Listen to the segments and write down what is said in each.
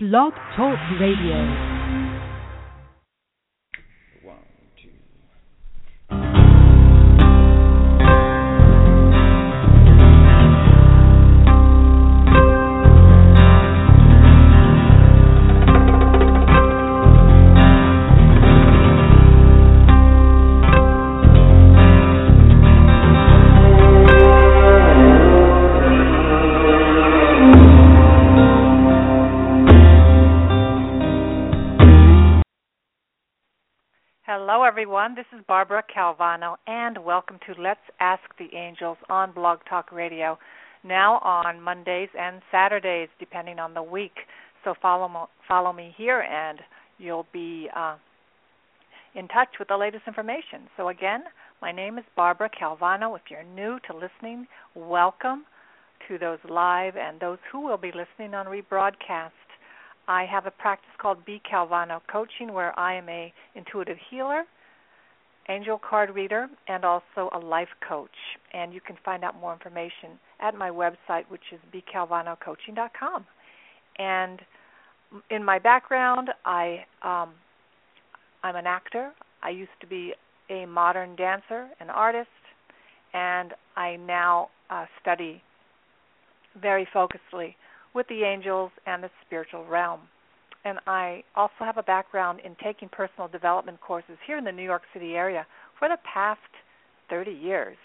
Blog Talk Radio. Everyone. This is Barbara Calvano, and welcome to Let's Ask the Angels on Blog Talk Radio. Now on Mondays and Saturdays, depending on the week. So follow follow me here, and you'll be uh, in touch with the latest information. So again, my name is Barbara Calvano. If you're new to listening, welcome to those live and those who will be listening on rebroadcast. I have a practice called B Calvano Coaching where I am a intuitive healer angel card reader, and also a life coach. And you can find out more information at my website, which is bcalvanocoaching.com. And in my background, I um, I'm an actor. I used to be a modern dancer, an artist, and I now uh, study very focusedly with the angels and the spiritual realm and I also have a background in taking personal development courses here in the New York City area for the past 30 years.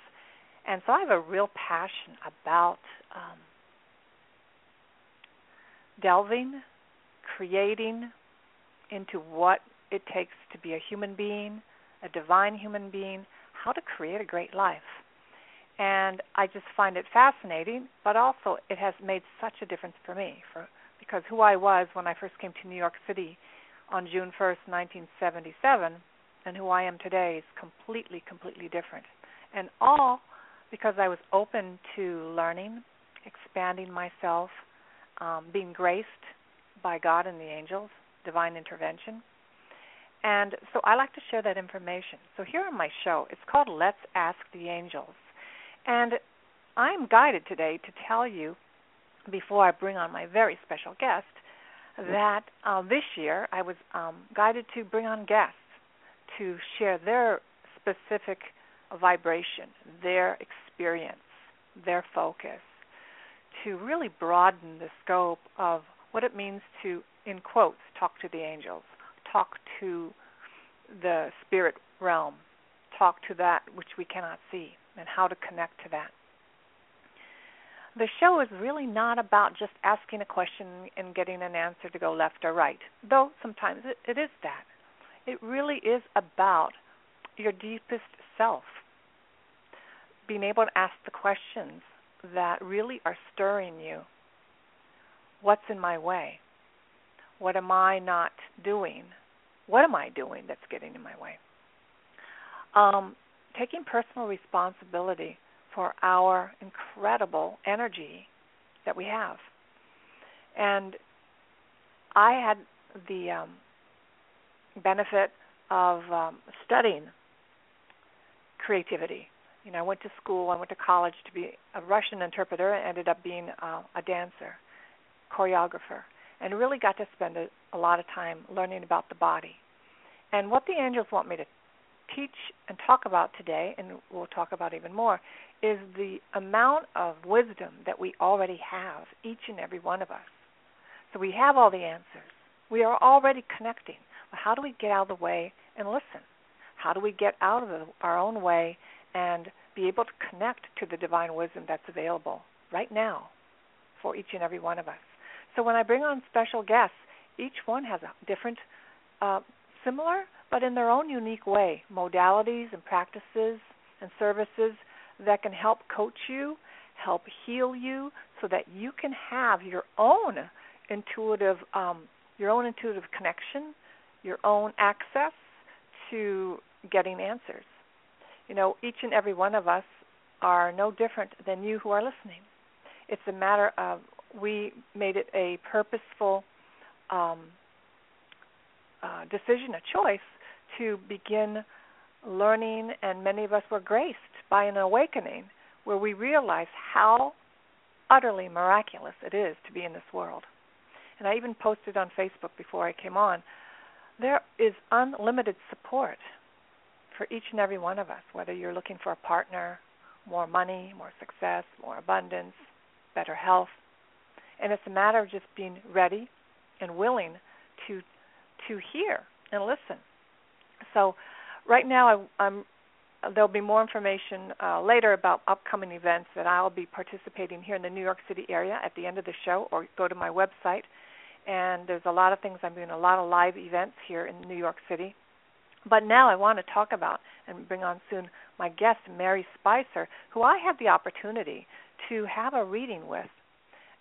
And so I have a real passion about um, delving, creating into what it takes to be a human being, a divine human being, how to create a great life. And I just find it fascinating, but also it has made such a difference for me for because who I was when I first came to New York City on June 1st, 1977, and who I am today is completely, completely different. And all because I was open to learning, expanding myself, um, being graced by God and the angels, divine intervention. And so I like to share that information. So here on my show, it's called Let's Ask the Angels. And I'm guided today to tell you before I bring on my very special guest, that uh, this year I was um, guided to bring on guests to share their specific vibration, their experience, their focus, to really broaden the scope of what it means to, in quotes, talk to the angels, talk to the spirit realm, talk to that which we cannot see, and how to connect to that the show is really not about just asking a question and getting an answer to go left or right, though sometimes it, it is that. It really is about your deepest self, being able to ask the questions that really are stirring you. What's in my way? What am I not doing? What am I doing that's getting in my way? Um, taking personal responsibility for our incredible energy that we have. And I had the um, benefit of um, studying creativity. You know, I went to school, I went to college to be a Russian interpreter, and ended up being uh, a dancer, choreographer, and really got to spend a, a lot of time learning about the body. And what the angels want me to teach and talk about today, and we'll talk about even more, is the amount of wisdom that we already have, each and every one of us. So we have all the answers. We are already connecting. But how do we get out of the way and listen? How do we get out of the, our own way and be able to connect to the divine wisdom that's available right now for each and every one of us? So when I bring on special guests, each one has a different, uh, similar, but in their own unique way, modalities and practices and services that can help coach you, help heal you, so that you can have your own intuitive, um, your own intuitive connection, your own access to getting answers. You know, each and every one of us are no different than you who are listening. It's a matter of we made it a purposeful um, uh, decision, a choice to begin learning, and many of us were graced by an awakening where we realize how utterly miraculous it is to be in this world. and I even posted on Facebook before I came on, there is unlimited support for each and every one of us, whether you're looking for a partner, more money, more success, more abundance, better health. And it's a matter of just being ready and willing to to hear and listen. So right now I, am there'll be more information uh, later about upcoming events that I'll be participating here in the New York City area at the end of the show, or go to my website. And there's a lot of things I'm doing, a lot of live events here in New York City. But now I want to talk about and bring on soon my guest, Mary Spicer, who I had the opportunity to have a reading with.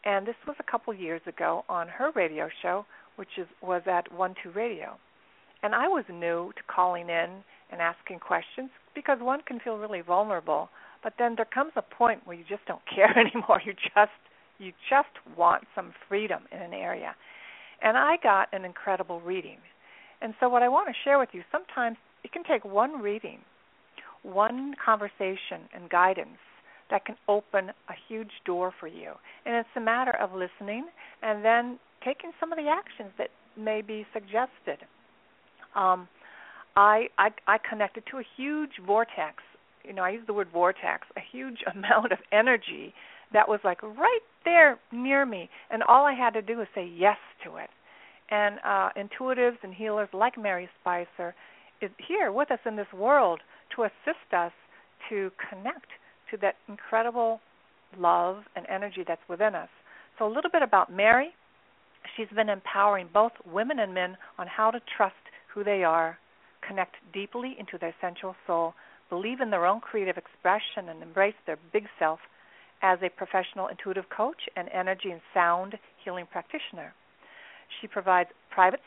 And this was a couple years ago on her radio show, which is, was at One Two Radio. And I was new to calling in and asking questions because one can feel really vulnerable, but then there comes a point where you just don't care anymore. You just you just want some freedom in an area. And I got an incredible reading. And so what I want to share with you, sometimes it can take one reading, one conversation and guidance that can open a huge door for you. And it's a matter of listening and then taking some of the actions that may be suggested. Um, I, I I connected to a huge vortex. You know, I use the word vortex, a huge amount of energy that was like right there near me, and all I had to do was say yes to it. And uh, intuitives and healers like Mary Spicer is here with us in this world to assist us to connect to that incredible love and energy that's within us. So, a little bit about Mary. She's been empowering both women and men on how to trust who they are connect deeply into their sensual soul, believe in their own creative expression, and embrace their big self as a professional intuitive coach and energy and sound healing practitioner. She provides private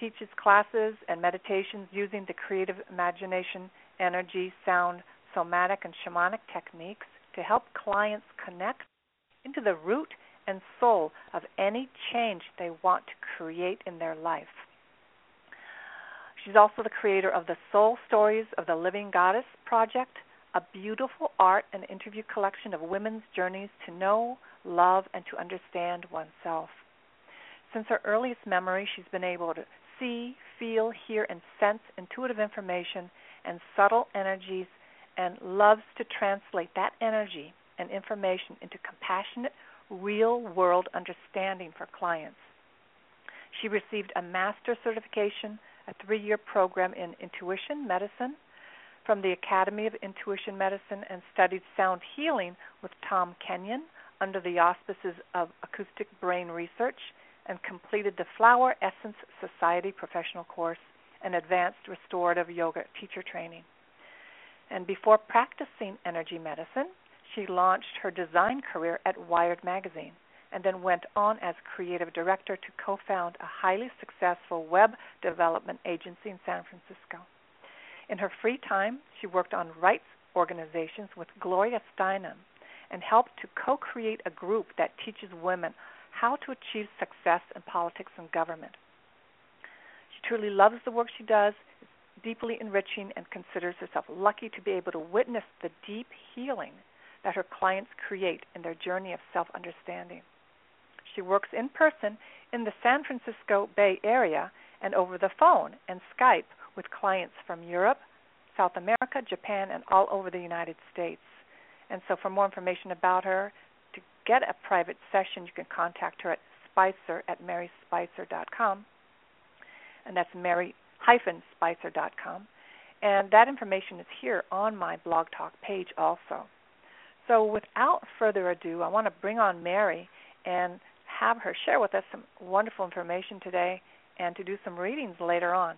teaches classes and meditations using the creative imagination, energy, sound, somatic and shamanic techniques to help clients connect into the root and soul of any change they want to create in their life. She's also the creator of the Soul Stories of the Living Goddess Project, a beautiful art and interview collection of women's journeys to know, love, and to understand oneself. Since her earliest memory, she's been able to see, feel, hear, and sense intuitive information and subtle energies and loves to translate that energy and information into compassionate, real world understanding for clients. She received a master certification a three year program in intuition medicine from the Academy of Intuition Medicine and studied sound healing with Tom Kenyon under the auspices of Acoustic Brain Research and completed the Flower Essence Society professional course and advanced restorative yoga teacher training. And before practicing energy medicine, she launched her design career at Wired Magazine and then went on as creative director to co found a highly successful web development agency in San Francisco. In her free time, she worked on rights organizations with Gloria Steinem and helped to co create a group that teaches women how to achieve success in politics and government. She truly loves the work she does, is deeply enriching, and considers herself lucky to be able to witness the deep healing that her clients create in their journey of self understanding. She works in person in the San Francisco Bay Area and over the phone and Skype with clients from Europe, South America, Japan, and all over the United States. And so, for more information about her, to get a private session, you can contact her at Spicer at maryspicer.com. And that's mary-spicer.com. And that information is here on my blog talk page also. So, without further ado, I want to bring on Mary and have her share with us some wonderful information today and to do some readings later on.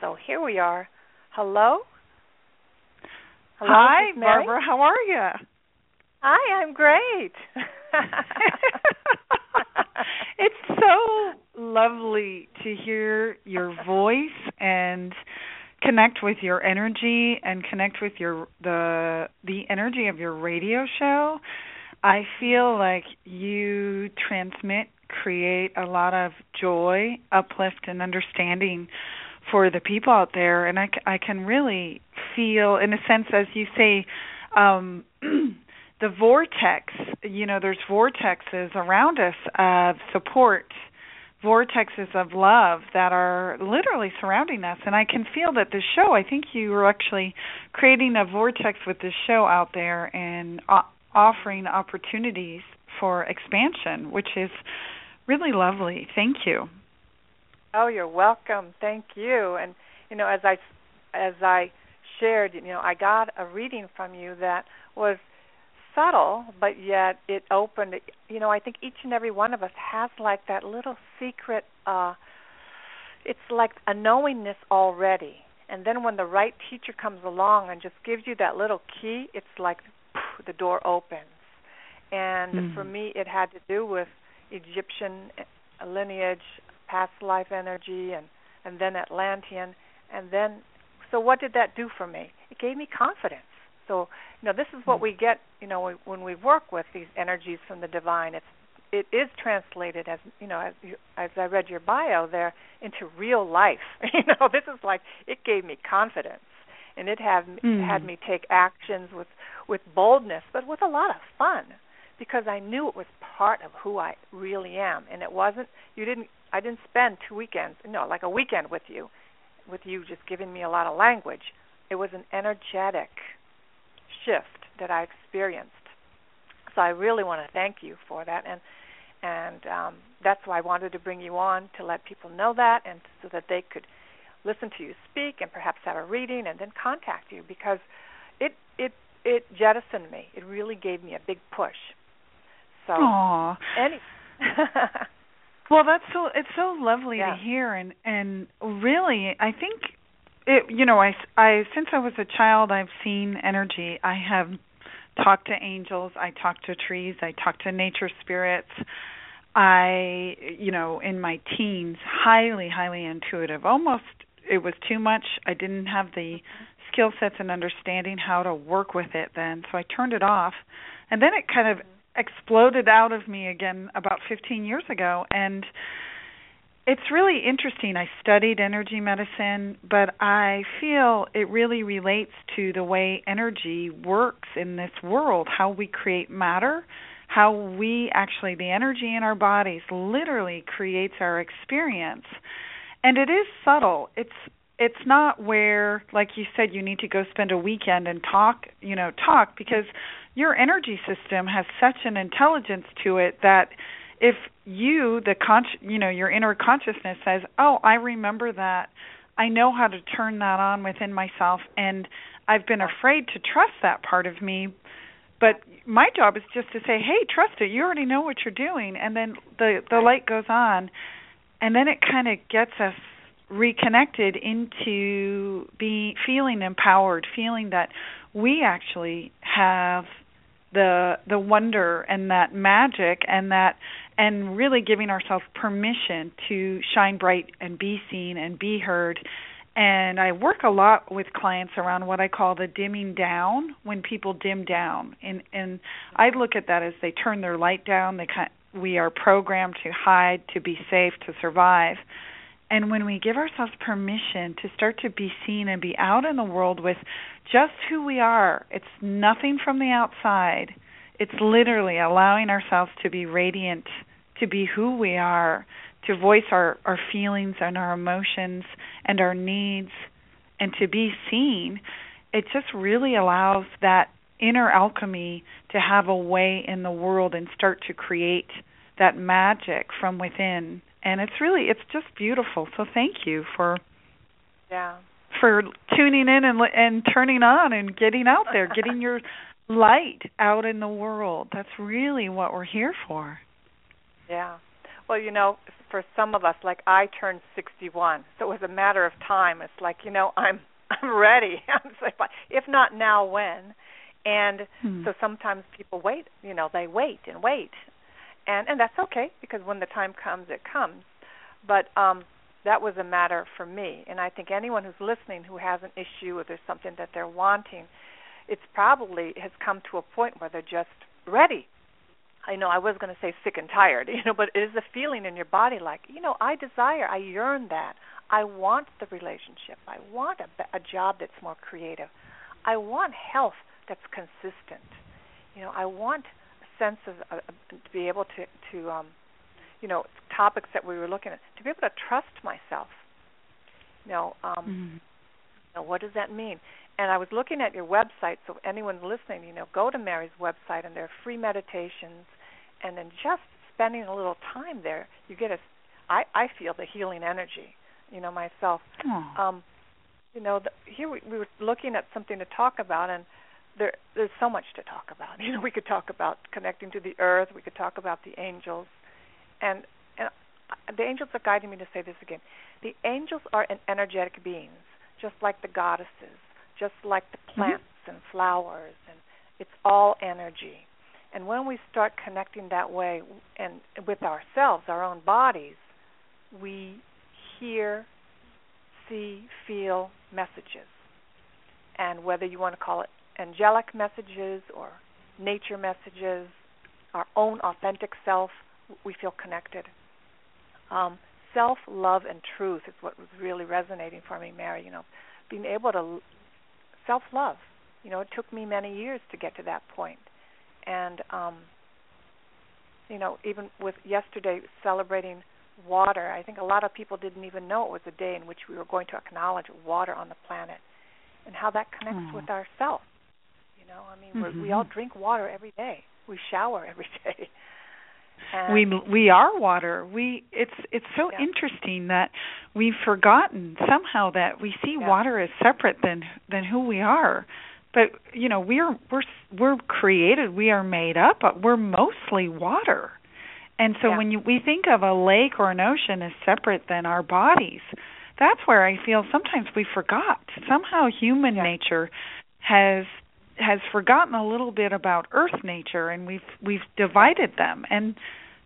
So here we are. Hello. Hello Hi, Barbara. How are you? Hi, I'm great. it's so lovely to hear your voice and connect with your energy and connect with your the the energy of your radio show I feel like you transmit, create a lot of joy, uplift, and understanding for the people out there. And I, I can really feel, in a sense, as you say, um, the vortex you know there's vortexes around us of support vortexes of love that are literally surrounding us and i can feel that this show i think you are actually creating a vortex with this show out there and uh, offering opportunities for expansion which is really lovely thank you oh you're welcome thank you and you know as i as i shared you know i got a reading from you that was subtle, but yet it opened. You know, I think each and every one of us has like that little secret. uh It's like a knowingness already, and then when the right teacher comes along and just gives you that little key, it's like the door opens. And mm-hmm. for me, it had to do with Egyptian lineage, past life energy, and and then Atlantean, and then. So what did that do for me? It gave me confidence so, you know, this is what hmm. we get, you know, when we work with these energies from the divine. It's it is translated as, you know, as you, as I read your bio there into real life. you know, this is like it gave me confidence and it had mm. had me take actions with with boldness, but with a lot of fun because I knew it was part of who I really am and it wasn't you didn't I didn't spend two weekends, no, like a weekend with you with you just giving me a lot of language. It was an energetic shift that I experienced. So I really want to thank you for that, and and um, that's why I wanted to bring you on to let people know that, and so that they could listen to you speak and perhaps have a reading, and then contact you because it it it jettisoned me. It really gave me a big push. So Aww. any. well, that's so it's so lovely yeah. to hear, and and really, I think it you know i i since i was a child i've seen energy i have talked to angels i talked to trees i talked to nature spirits i you know in my teens highly highly intuitive almost it was too much i didn't have the skill sets and understanding how to work with it then so i turned it off and then it kind of exploded out of me again about 15 years ago and it's really interesting. I studied energy medicine, but I feel it really relates to the way energy works in this world, how we create matter, how we actually, the energy in our bodies literally creates our experience. And it is subtle. It's it's not where like you said you need to go spend a weekend and talk, you know, talk because your energy system has such an intelligence to it that if you the con you know your inner consciousness says oh i remember that. I know how to turn that on within myself and i've been afraid to trust that part of me. But my job is just to say hey trust it. You already know what you're doing. And then the the light goes on and then it kind of gets us reconnected into being feeling empowered feeling that we actually have the the wonder and that magic and that and really giving ourselves permission to shine bright and be seen and be heard. And I work a lot with clients around what I call the dimming down when people dim down. And and I look at that as they turn their light down, they we are programmed to hide, to be safe, to survive. And when we give ourselves permission to start to be seen and be out in the world with just who we are, it's nothing from the outside. It's literally allowing ourselves to be radiant to be who we are, to voice our, our feelings and our emotions and our needs, and to be seen, it just really allows that inner alchemy to have a way in the world and start to create that magic from within. And it's really it's just beautiful. So thank you for yeah for tuning in and and turning on and getting out there, getting your light out in the world. That's really what we're here for. Yeah. Well, you know, for some of us, like I turned 61, so it was a matter of time. It's like, you know, I'm I'm ready. I'm like, if not now, when? And hmm. so sometimes people wait. You know, they wait and wait, and and that's okay because when the time comes, it comes. But um, that was a matter for me, and I think anyone who's listening who has an issue or there's something that they're wanting, it's probably has come to a point where they're just ready I know I was going to say sick and tired, you know, but it is a feeling in your body like, you know, I desire, I yearn that. I want the relationship. I want a, a job that's more creative. I want health that's consistent. You know, I want a sense of uh, to be able to to um, you know topics that we were looking at to be able to trust myself. You know, um, mm-hmm. you know, what does that mean? And I was looking at your website, so anyone listening, you know, go to Mary's website, and there are free meditations, and then just spending a little time there, you get a. I I feel the healing energy, you know, myself. Um, you know, the, here we, we were looking at something to talk about, and there there's so much to talk about. You know, we could talk about connecting to the earth. We could talk about the angels, and and the angels are guiding me to say this again. The angels are an energetic beings, just like the goddesses, just like the Mm-hmm. plants mm-hmm. and flowers, and it's all energy. And when we start connecting that way, and with ourselves, our own bodies, we hear, see, feel messages. And whether you want to call it angelic messages or nature messages, our own authentic self, we feel connected. Um, self love and truth is what was really resonating for me, Mary. You know, being able to self love. You know, it took me many years to get to that point. and um, you know, even with yesterday celebrating water, I think a lot of people didn't even know it was a day in which we were going to acknowledge water on the planet and how that connects Aww. with ourself. You know, I mean, mm-hmm. we all drink water every day. We shower every day. And we we are water. We it's it's so yeah. interesting that we've forgotten somehow that we see yeah. water as separate than than who we are. But you know, we're we're we're created, we are made up, but we're mostly water. And so yeah. when you, we think of a lake or an ocean as separate than our bodies, that's where I feel sometimes we forgot. Somehow human nature has has forgotten a little bit about earth nature and we've we've divided them and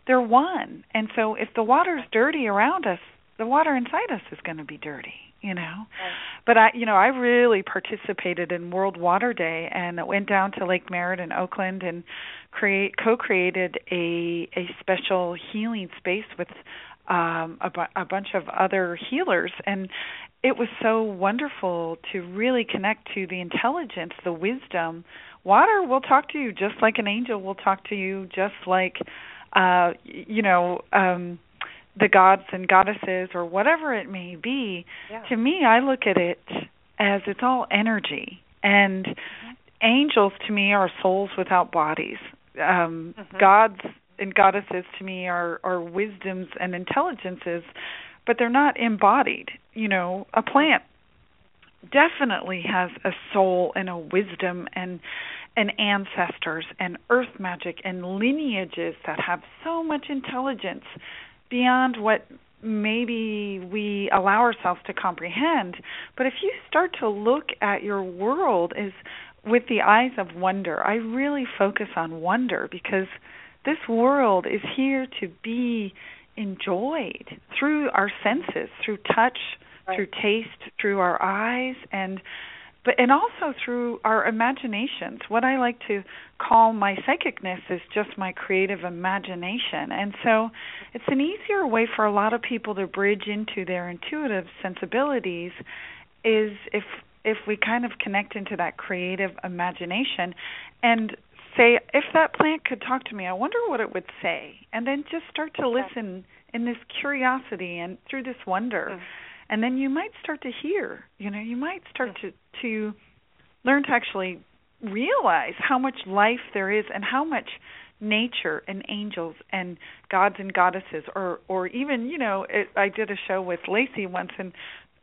they're one. And so if the water's dirty around us, the water inside us is going to be dirty, you know. Right. But I you know, I really participated in World Water Day and went down to Lake Merritt in Oakland and create co-created a a special healing space with um a, bu- a bunch of other healers and it was so wonderful to really connect to the intelligence, the wisdom. Water will talk to you just like an angel will talk to you, just like uh you know, um the gods and goddesses or whatever it may be. Yeah. To me, I look at it as it's all energy. And mm-hmm. angels to me are souls without bodies. Um mm-hmm. gods and goddesses to me are are wisdoms and intelligences but they're not embodied. You know, a plant definitely has a soul and a wisdom and and ancestors and earth magic and lineages that have so much intelligence beyond what maybe we allow ourselves to comprehend. But if you start to look at your world as with the eyes of wonder, I really focus on wonder because this world is here to be enjoyed through our senses, through touch, right. through taste, through our eyes and but and also through our imaginations. What I like to call my psychicness is just my creative imagination. And so it's an easier way for a lot of people to bridge into their intuitive sensibilities is if if we kind of connect into that creative imagination and say if that plant could talk to me i wonder what it would say and then just start to listen in this curiosity and through this wonder mm. and then you might start to hear you know you might start mm. to to learn to actually realize how much life there is and how much nature and angels and gods and goddesses or or even you know it, i did a show with lacey once and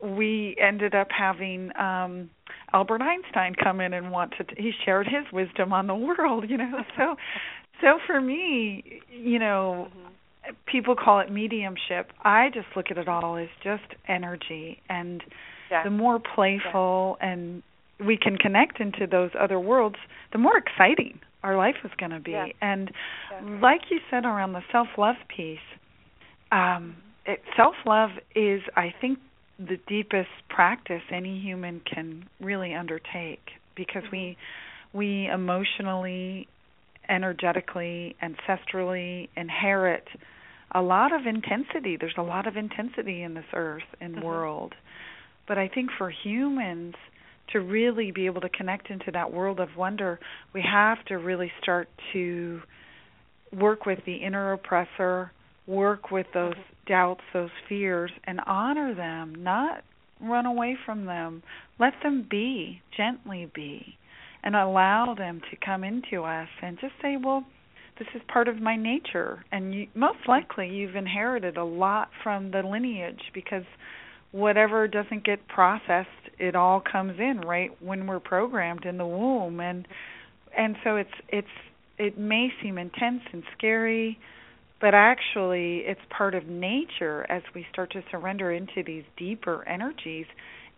we ended up having um Albert Einstein come in and want to he shared his wisdom on the world, you know. So so for me, you know, mm-hmm. people call it mediumship. I just look at it all as just energy and yeah. the more playful yeah. and we can connect into those other worlds, the more exciting our life is going to be. Yeah. And like you said around the self-love piece, um it, self-love is I think the deepest practice any human can really undertake because we we emotionally energetically ancestrally inherit a lot of intensity. There's a lot of intensity in this earth and mm-hmm. world. But i think for humans to really be able to connect into that world of wonder we have to really start to work with the inner oppressor, work with those doubts, those fears, and honor them, not run away from them. Let them be, gently be, and allow them to come into us and just say, well, this is part of my nature. And you, most likely you've inherited a lot from the lineage because whatever doesn't get processed, it all comes in right when we're programmed in the womb and and so it's it's it may seem intense and scary but actually it's part of nature as we start to surrender into these deeper energies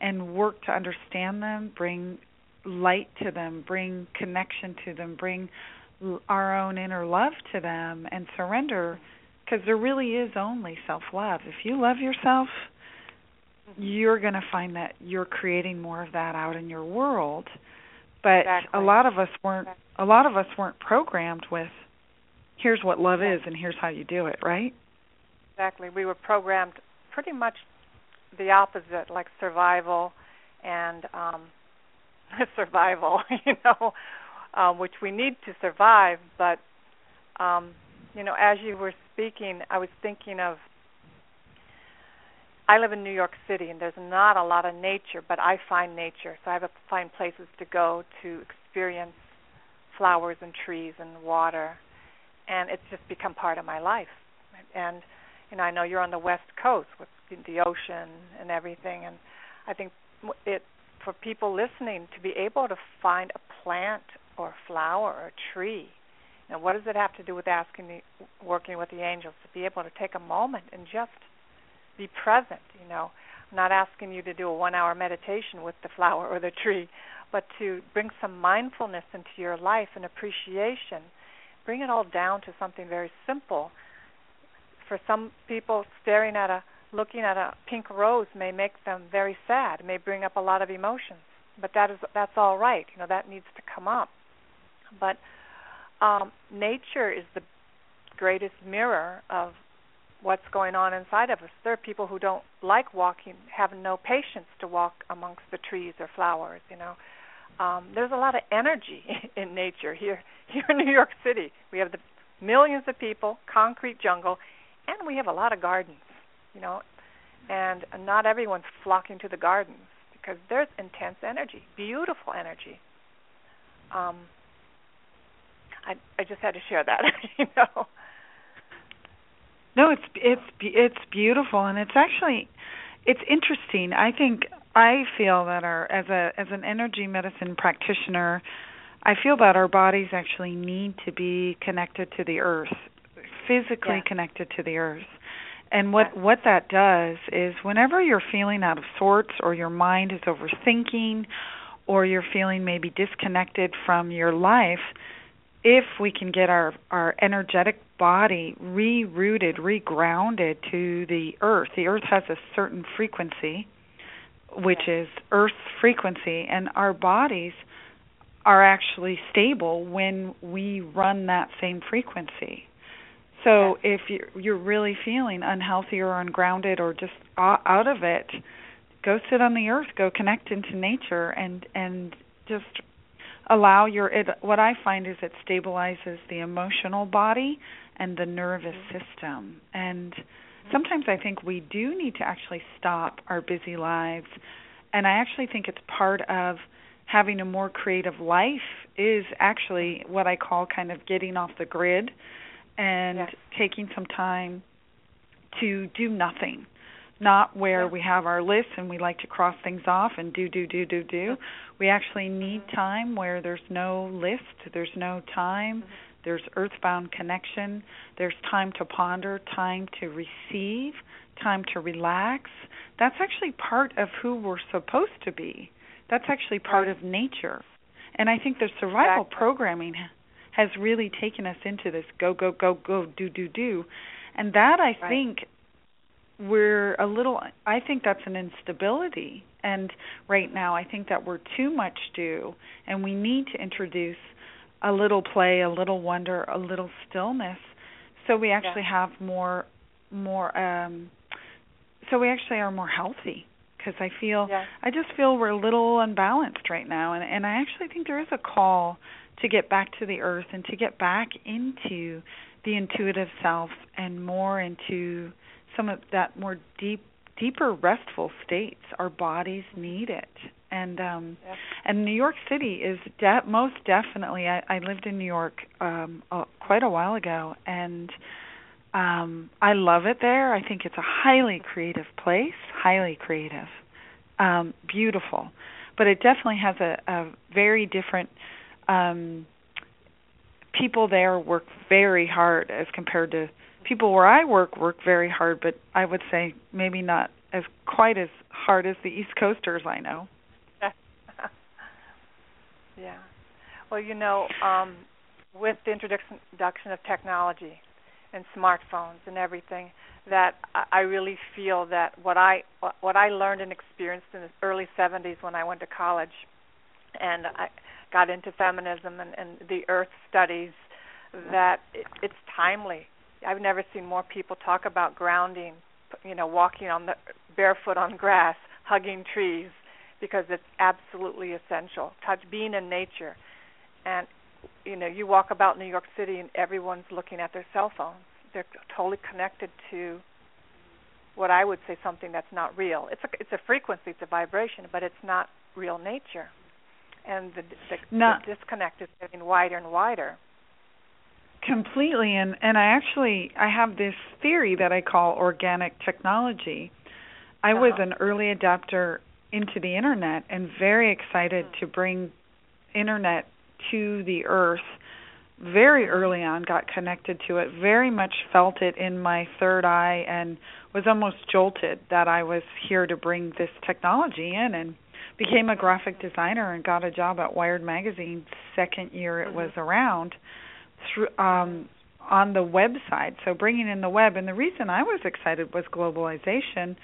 and work to understand them, bring light to them, bring connection to them, bring our own inner love to them and surrender because there really is only self-love. If you love yourself, you're going to find that you're creating more of that out in your world. But exactly. a lot of us weren't a lot of us weren't programmed with here's what love is and here's how you do it, right? Exactly. We were programmed pretty much the opposite, like survival and um survival, you know, um, which we need to survive, but um, you know, as you were speaking, I was thinking of I live in New York City and there's not a lot of nature, but I find nature. So I have to find places to go to experience flowers and trees and water and it's just become part of my life. And you know, I know you're on the West Coast with the ocean and everything, and I think it for people listening to be able to find a plant or flower or tree. Know, what does it have to do with asking the working with the angels to be able to take a moment and just be present? You know, I'm not asking you to do a one-hour meditation with the flower or the tree, but to bring some mindfulness into your life and appreciation bring it all down to something very simple. For some people, staring at a looking at a pink rose may make them very sad, may bring up a lot of emotions. But that is that's all right. You know that needs to come up. But um, nature is the greatest mirror of what's going on inside of us. There are people who don't like walking, have no patience to walk amongst the trees or flowers. You know, um, there's a lot of energy in nature here here in New York City. We have the millions of people, concrete jungle, and we have a lot of gardens, you know, and not everyone's flocking to the gardens because there's intense energy, beautiful energy. Um, I I just had to share that, you know. No, it's it's it's beautiful, and it's actually it's interesting. I think I feel that our as a as an energy medicine practitioner, I feel that our bodies actually need to be connected to the earth, physically yeah. connected to the earth. And what what that does is whenever you're feeling out of sorts or your mind is overthinking or you're feeling maybe disconnected from your life, if we can get our our energetic body rerouted, regrounded to the earth. The earth has a certain frequency which is earth's frequency and our bodies are actually stable when we run that same frequency. So if you're really feeling unhealthy or ungrounded or just out of it, go sit on the earth, go connect into nature, and and just allow your. It, what I find is it stabilizes the emotional body and the nervous mm-hmm. system. And sometimes I think we do need to actually stop our busy lives, and I actually think it's part of having a more creative life is actually what I call kind of getting off the grid and yes. taking some time to do nothing. Not where we have our lists and we like to cross things off and do, do, do, do, do. We actually need time where there's no list, there's no time, mm-hmm. There's earthbound connection, there's time to ponder, time to receive, time to relax. That's actually part of who we're supposed to be. That's actually part right. of nature. And I think the survival exactly. programming has really taken us into this go go go go do do do. And that I right. think we're a little I think that's an instability. And right now I think that we're too much do and we need to introduce a little play, a little wonder, a little stillness so we actually yeah. have more more um so we actually are more healthy because I feel yeah. I just feel we're a little unbalanced right now, and and I actually think there is a call to get back to the earth and to get back into the intuitive self and more into some of that more deep deeper restful states our bodies need it and um and New York City is de- most definitely I, I lived in New York um uh, quite a while ago and um I love it there. I think it's a highly creative place, highly creative. Um beautiful. But it definitely has a a very different um people there work very hard as compared to people where I work work very hard, but I would say maybe not as quite as hard as the East Coasters I know. Yeah. Well, you know, um, with the introduction of technology and smartphones and everything, that I- I really feel that what I what I learned and experienced in the early 70s when I went to college, and I got into feminism and, and the Earth studies, that it, it's timely. I've never seen more people talk about grounding, you know, walking on the barefoot on grass, hugging trees, because it's absolutely essential. Touch being in nature, and you know, you walk about New York City and everyone's looking at their cell phones. They're totally connected to what I would say something that's not real. It's a it's a frequency, it's a vibration, but it's not real nature. And the the, No. the disconnect is getting wider and wider. Completely and and I actually I have this theory that I call organic technology. I was Uh-huh. an early adapter into the internet and very excited to bring internet to the earth. Very early on got connected to it very much felt it in my third eye and was almost jolted that I was here to bring this technology in and became a graphic designer and got a job at Wired magazine second year it was around through um on the website. So bringing in the web and the reason I was excited was globalization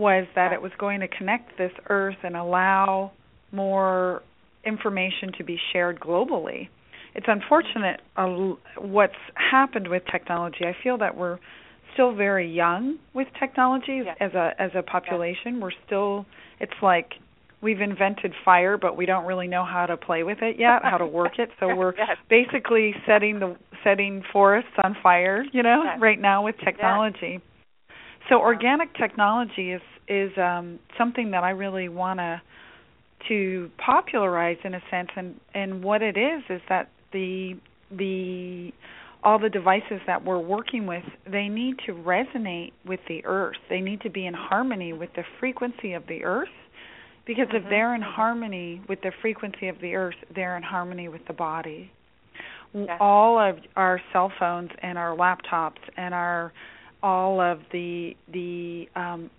was that it was going to connect this earth and allow more information to be shared globally it's unfortunate uh, what's happened with technology. I feel that we're still very young with technology Yes. as a as a population. We're still it's like we've invented fire but we don't really know how to play with it yet, how to work it. So we're Yes. basically setting the setting forests on fire, you know, Yes. right now with technology. So organic technology is is um something that I really want to to popularize in a sense and and what it is is that the the all the devices that we're working with they need to resonate with the earth. They need to be in harmony with the frequency of the earth because if Mhm, they're in harmony with the frequency of the earth they're in harmony with the body. Yes. all of our cell phones and our laptops and our all of the the um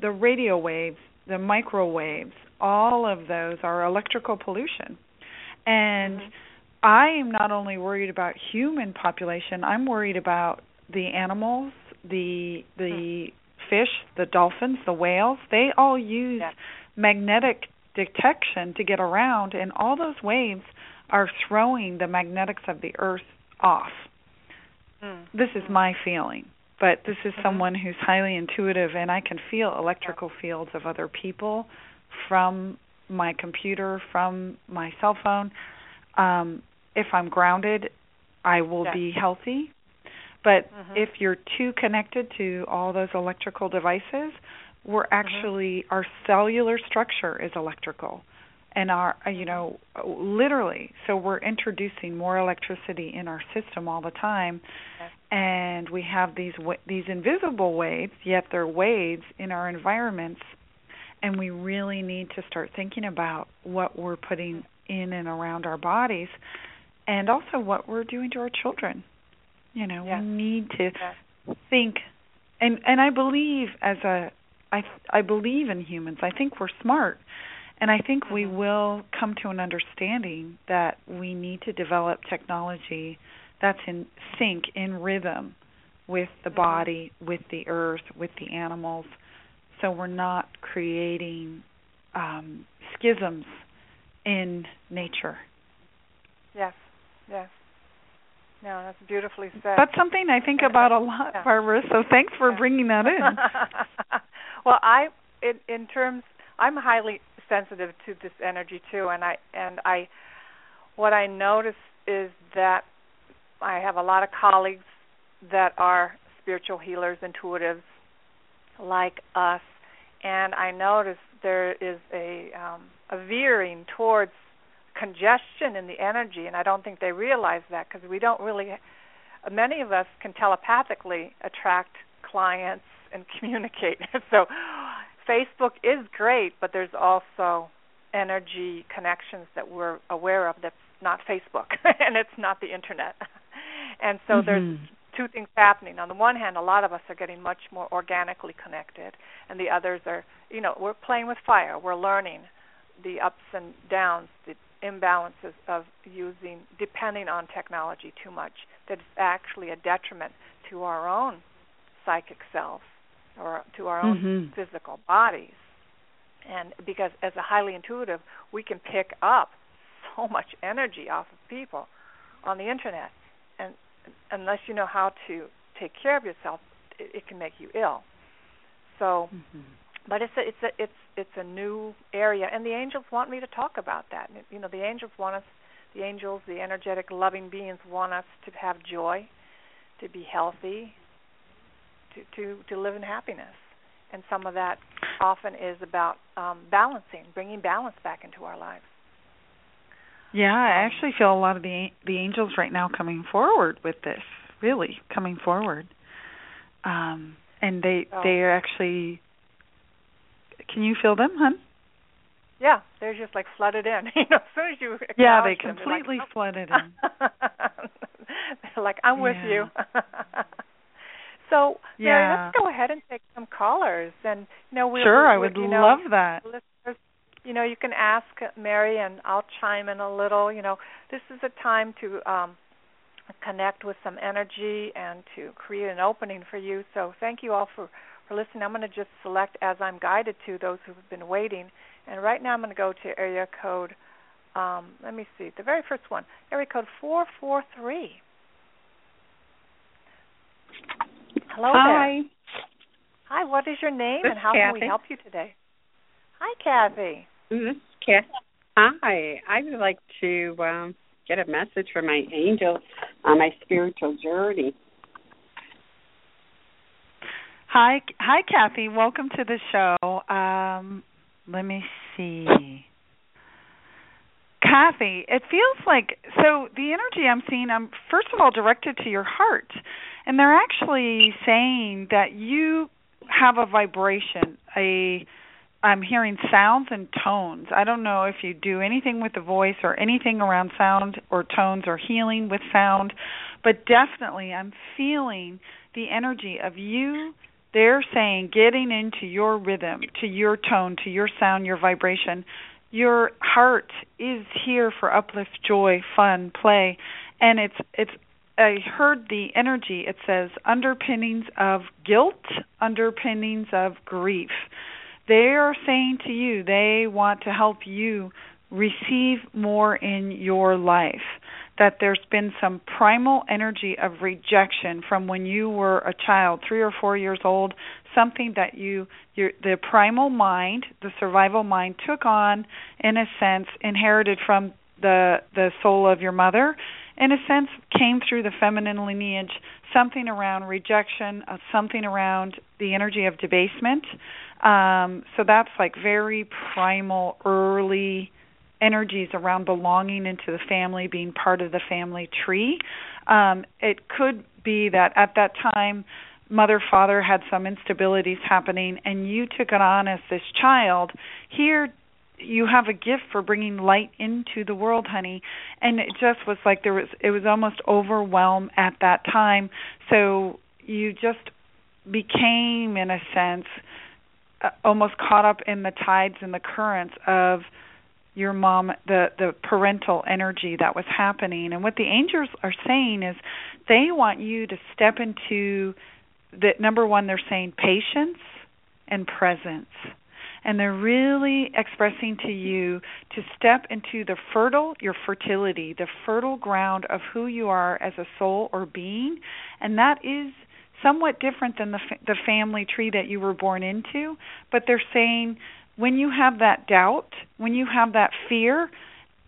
the radio waves the microwaves all of those are electrical pollution and Mhm. I am not only worried about human population, I'm worried about the animals, the the fish, the dolphins, the whales. They all use magnetic detection to get around and all those waves are throwing the magnetics of the earth off. Mm. This is my feeling. But this is Mhm. someone who's highly intuitive and I can feel electrical fields of other people from my computer, from my cell phone. Um if I'm grounded, I will Yes. be healthy. But Mhm. if you're too connected to all those electrical devices, we're actually our cellular structure is electrical and our uh, you know literally so we're introducing more electricity in our system all the time Yes. And we have these these invisible waves yet they're waves in our environments and we really need to start thinking about what we're putting in and around our bodies and also what we're doing to our children you know we need to think and and I believe as a I I believe in humans. I think we're smart. And I think we Mhm. will come to an understanding that we need to develop technology that's in sync in rhythm with the body, with the earth, with the animals. So we're not creating um schisms in nature. Yes. Yes. No, that's beautifully said. That's something I think about a lot, Yeah. Barbara. So thanks for Yeah. bringing that in. well, I in in terms I'm highly sensitive to this energy too and I and I what I notice is that I have a lot of colleagues that are spiritual healers, intuitives, like us, and I notice there is a um, a veering towards congestion in the energy, and I don't think they realize that because we don't really. Many of us can telepathically attract clients and communicate. so, Facebook is great, but there's also energy connections that we're aware of that's not Facebook and it's not the internet. And so mm-hmm. there's two things happening. On the one hand, a lot of us are getting much more organically connected, and the others are, you know, we're playing with fire. We're learning the ups and downs, the imbalances of using, depending on technology too much. That is actually a detriment to our own psychic self or to our own mm-hmm. physical bodies. And because as a highly intuitive, we can pick up so much energy off of people on the internet, unless you know how to take care of yourself, it, it can make you ill. So, mm-hmm. but it's a it's a it's it's a new area, and the angels want me to talk about that. You know, the angels want us, the angels, the energetic, loving beings want us to have joy, to be healthy, to to to live in happiness, and some of that often is about um, balancing, bringing balance back into our lives. Yeah, I actually feel a lot of the the angels right now coming forward with this. Really coming forward, um, and they Oh. they are actually. Can you feel them, hun? Yeah, they're just like flooded in. You know, as soon as you Yeah, they acknowledge them, they're completely flooded in. they're like, I'm with you. so, Mary, Yeah. let's go ahead and take some callers, and you know, we sure, I would you know, love that. listeners, you know, you can ask Mary, and I'll chime in a little. You know, this is a time to um, connect with some energy and to create an opening for you. So, thank you all for for listening. I'm going to just select as I'm guided to those who've been waiting, and right now I'm going to go to area code. Um, let me see, the very first one, area code four four three. Hello Hi. there. Hi, what is your name This and how is can we help you today? Hi, Kathy. This is Kathy. Hi. I would like to um, get a message from my angel on my spiritual journey. Hi, hi, Kathy. Welcome to the show. Um, let me see. Kathy, it feels like so the energy I'm seeing. I'm first of all directed to your heart, and they're actually saying that you have a vibration. A I'm hearing sounds and tones. I don't know if you do anything with the voice or anything around sound or tones or healing with sound, but definitely I'm feeling the energy of you they're saying getting into your rhythm, to your tone, to your sound, your vibration. Your heart is here for uplift, joy, fun, play, and it's it's. I heard the energy. It says underpinnings of guilt, underpinnings of grief. They are saying to you they want to help you receive more in your life. That there's been some primal energy of rejection from when you were a child, 3 or 4 years old, something that you your the primal mind, the survival mind took on in a sense inherited from the the soul of your mother. In a sense came through the feminine lineage something around rejection uh, something around the energy of debasement um so that's like very primal early energies around belonging into the family, being part of the family tree. Um, it could be that at that time, mother, father had some instabilities happening, and you took it on as this child. Here, you have a gift for bringing light into the world, honey. And it just was like there was, it was almost overwhelmed at that time. So you just became, in a sense, almost caught up in the tides and the currents of your mom the the parental energy that was happening. And what the angels are saying is they want you to step into the number one they're saying patience and presence. And they're really expressing to you to step into the fertile your fertility the fertile ground of who you are as a soul or being. And that is somewhat different than the the family tree that you were born into but they're saying when you have that doubt, when you have that fear,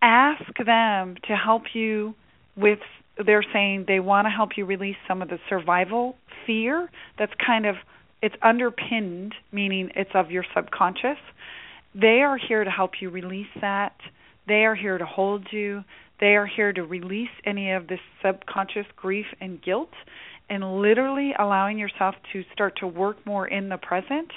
ask them to help you with they're saying they want to help you release some of the survival fear that's kind of it's underpinned, meaning it's of your subconscious. They are here to help you release that. They are here to hold you. They are here to release any of this subconscious grief and guilt and literally allowing yourself to start to work more in the present.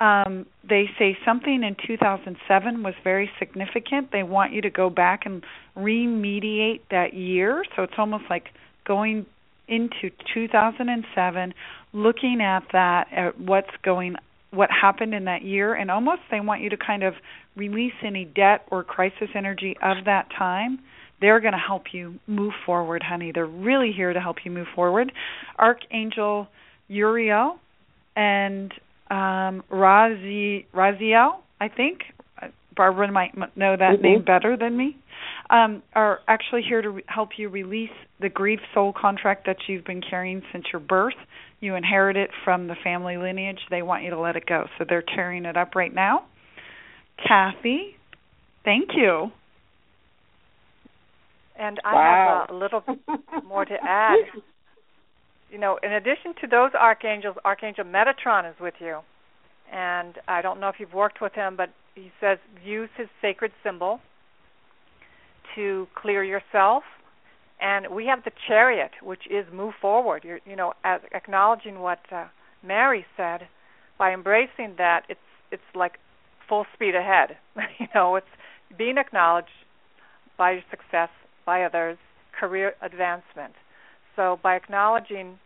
Um, they say something in 2007 was very significant. They want you to go back and remediate that year. So it's almost like going into 2007, looking at that, at what's going, what happened in that year, and almost they want you to kind of release any debt or crisis energy of that time they're going to help you move forward, honey. They're really here to help you move forward. Archangel Uriel and um, Razi, Raziel, I think. Barbara might know that mm-hmm. name better than me. Um, are actually here to re- help you release the grief soul contract that you've been carrying since your birth. You inherit it from the family lineage. They want you to let it go. So they're tearing it up right now. Kathy, thank you. And I wow. have a, little more to add. You know, in addition to those archangels, Archangel Metatron is with you. And I don't know if you've worked with him, but he says use his sacred symbol to clear yourself. And we have the chariot, which is move forward. You're, you know, as acknowledging what uh, Mary said, by embracing that, it's it's like full speed ahead. you know, it's being acknowledged by your success by others, career advancement. So by acknowledging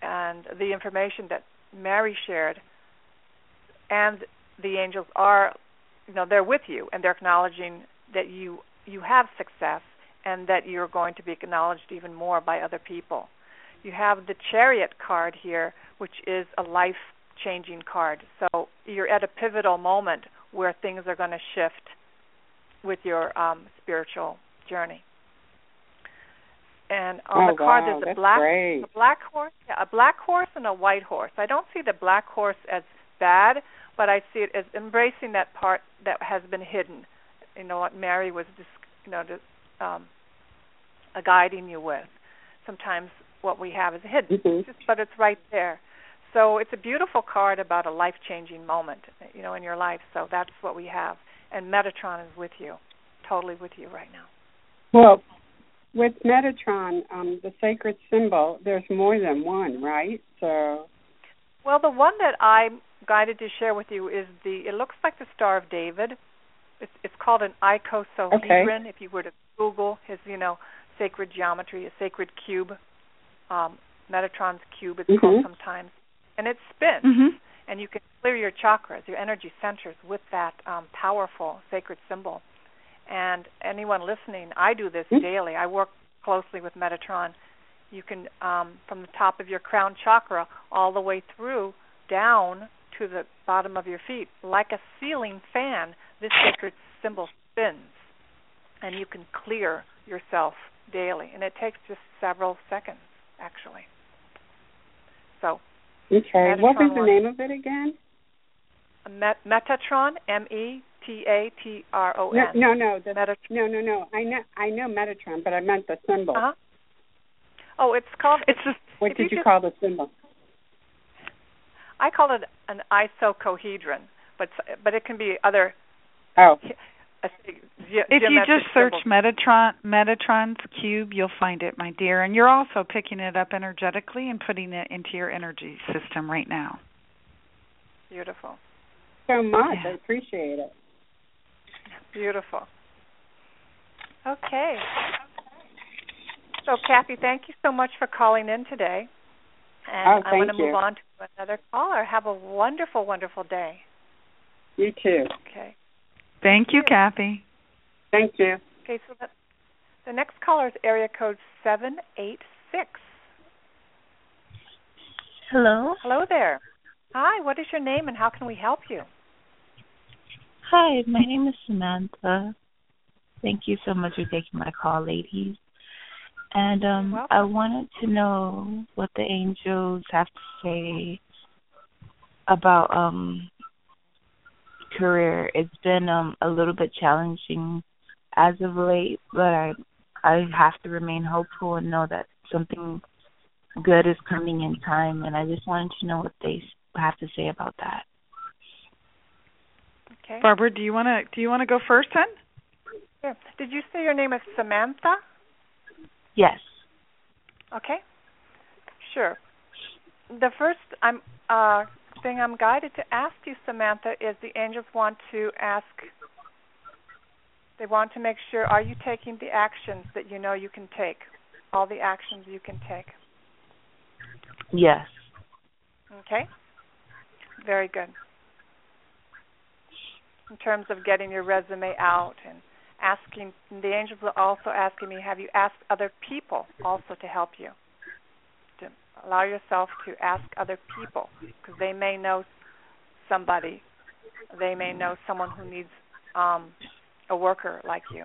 and the information that Mary shared and the angels are you know they're with you and they're acknowledging that you you have success and that you're going to be acknowledged even more by other people. You have the chariot card here which is a life changing card. So you're at a pivotal moment where things are going to shift with your um, spiritual journey. And on oh, the card wow, there's a black great. a black horse, yeah, a black horse and a white horse. I don't see the black horse as bad, but I see it as embracing that part that has been hidden. You know what Mary was just you know just, um uh, guiding you with. Sometimes what we have is hidden, mm-hmm. just, but it's right there. So it's a beautiful card about a life-changing moment, you know, in your life. So that's what we have, and Metatron is with you, totally with you right now. Well, with Metatron, um, the sacred symbol, there's more than one, right? So. Well, the one that I'm guided to share with you is the. It looks like the Star of David. It's, it's called an icosahedron. Okay. If you were to Google his, you know, sacred geometry, a sacred cube, um, Metatron's cube, it's mm-hmm. called sometimes, and it spins. Mm-hmm. And you can clear your chakras, your energy centers, with that um, powerful sacred symbol. And anyone listening, I do this mm-hmm. daily. I work closely with Metatron. You can, um, from the top of your crown chakra all the way through down to the bottom of your feet, like a ceiling fan, this sacred symbol spins. And you can clear yourself daily. And it takes just several seconds, actually. So, okay. Metatron what was the name of it again? Met- Metatron, M E T A T R O N. No, no, no, the, Metatron. no, no, no. I know, I know Metatron, but I meant the symbol. Uh-huh. Oh, it's called. It's just. What did you just- call the symbol? I call it an isocohedron, but but it can be other. Oh, A, ge- if you just search symbols. Metatron Metatron's cube, you'll find it, my dear. And you're also picking it up energetically and putting it into your energy system right now. Beautiful, so much. Yeah. I appreciate it. Beautiful. Okay. So, Kathy, thank you so much for calling in today. And Oh, I'm going to you. move on to another caller. Have a wonderful, wonderful day. You too. Okay. Thank you, Kathy. Thank you. Okay, so the, the next caller is area code 786. Hello. Hello there. Hi, what is your name and how can we help you? Hi, my name is Samantha. Thank you so much for taking my call, ladies. And um. I wanted to know what the angels have to say about um career. It's been um a little bit challenging as of late, but I I have to remain hopeful and know that something good is coming in time. And I just wanted to know what they have to say about that. Okay. Barbara, do you want to do you want to go first then? Yeah. Did you say your name is Samantha? Yes. Okay. Sure. The first I'm uh, thing I'm guided to ask you, Samantha, is the angels want to ask. They want to make sure: Are you taking the actions that you know you can take? All the actions you can take. Yes. Okay. Very good. In terms of getting your resume out and asking, the angels are also asking me, have you asked other people also to help you? To allow yourself to ask other people because they may know somebody. They may know someone who needs um, a worker like you.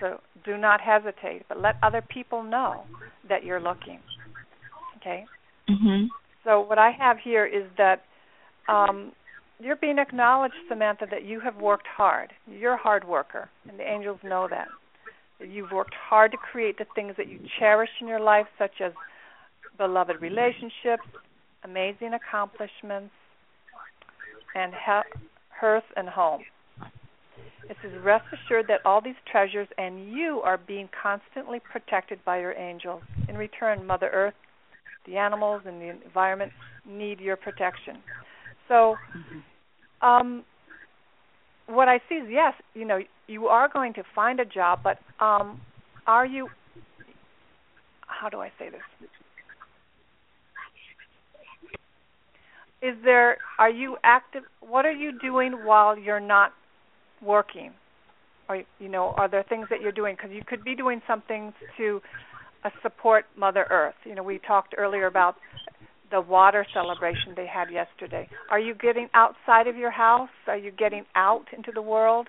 So do not hesitate, but let other people know that you're looking. Okay? Mhm. So what I have here is that um, you're being acknowledged, Samantha, that you have worked hard. You're a hard worker, and the angels know that. You've worked hard to create the things that you cherish in your life, such as beloved relationships, amazing accomplishments, and he- hearth and home. It says, rest assured that all these treasures and you are being constantly protected by your angels. In return, Mother Earth, the animals, and the environment need your protection. So, um, what I see is yes, you know, you are going to find a job, but um, are you? How do I say this? Is there? Are you active? What are you doing while you're not working? Or you know, are there things that you're doing? Because you could be doing something to uh, support Mother Earth. You know, we talked earlier about the water celebration they had yesterday. Are you getting outside of your house? Are you getting out into the world?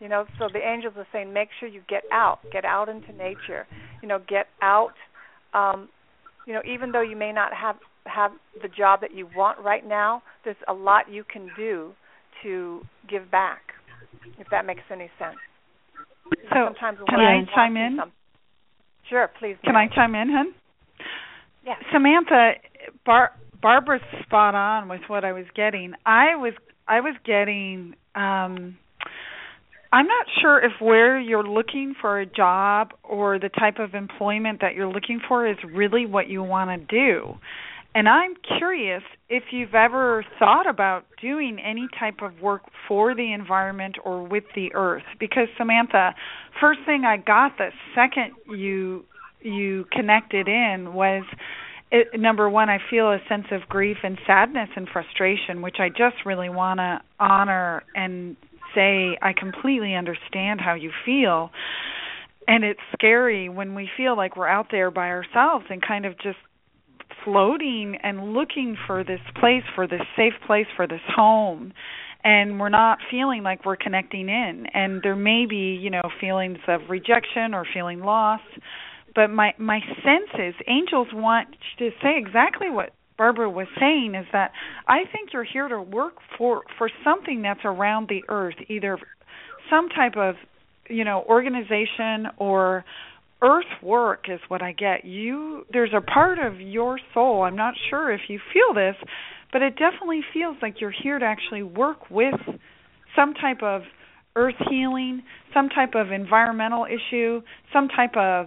You know, so the angels are saying make sure you get out, get out into nature. You know, get out um you know, even though you may not have have the job that you want right now, there's a lot you can do to give back. If that makes any sense. So Sometimes can I chime in? Sure, please. Can. I chime in, hun? Yeah. Samantha, Bar- Barbara's spot on with what I was getting. I was I was getting um I'm not sure if where you're looking for a job or the type of employment that you're looking for is really what you want to do. And I'm curious if you've ever thought about doing any type of work for the environment or with the earth because Samantha, first thing I got the second you you connected in was it, number one, I feel a sense of grief and sadness and frustration, which I just really want to honor and say I completely understand how you feel. And it's scary when we feel like we're out there by ourselves and kind of just floating and looking for this place, for this safe place, for this home. And we're not feeling like we're connecting in. And there may be, you know, feelings of rejection or feeling lost but my my sense is angels want to say exactly what Barbara was saying is that I think you're here to work for for something that's around the earth, either some type of you know organization or earth work is what I get. You there's a part of your soul. I'm not sure if you feel this, but it definitely feels like you're here to actually work with some type of earth healing, some type of environmental issue, some type of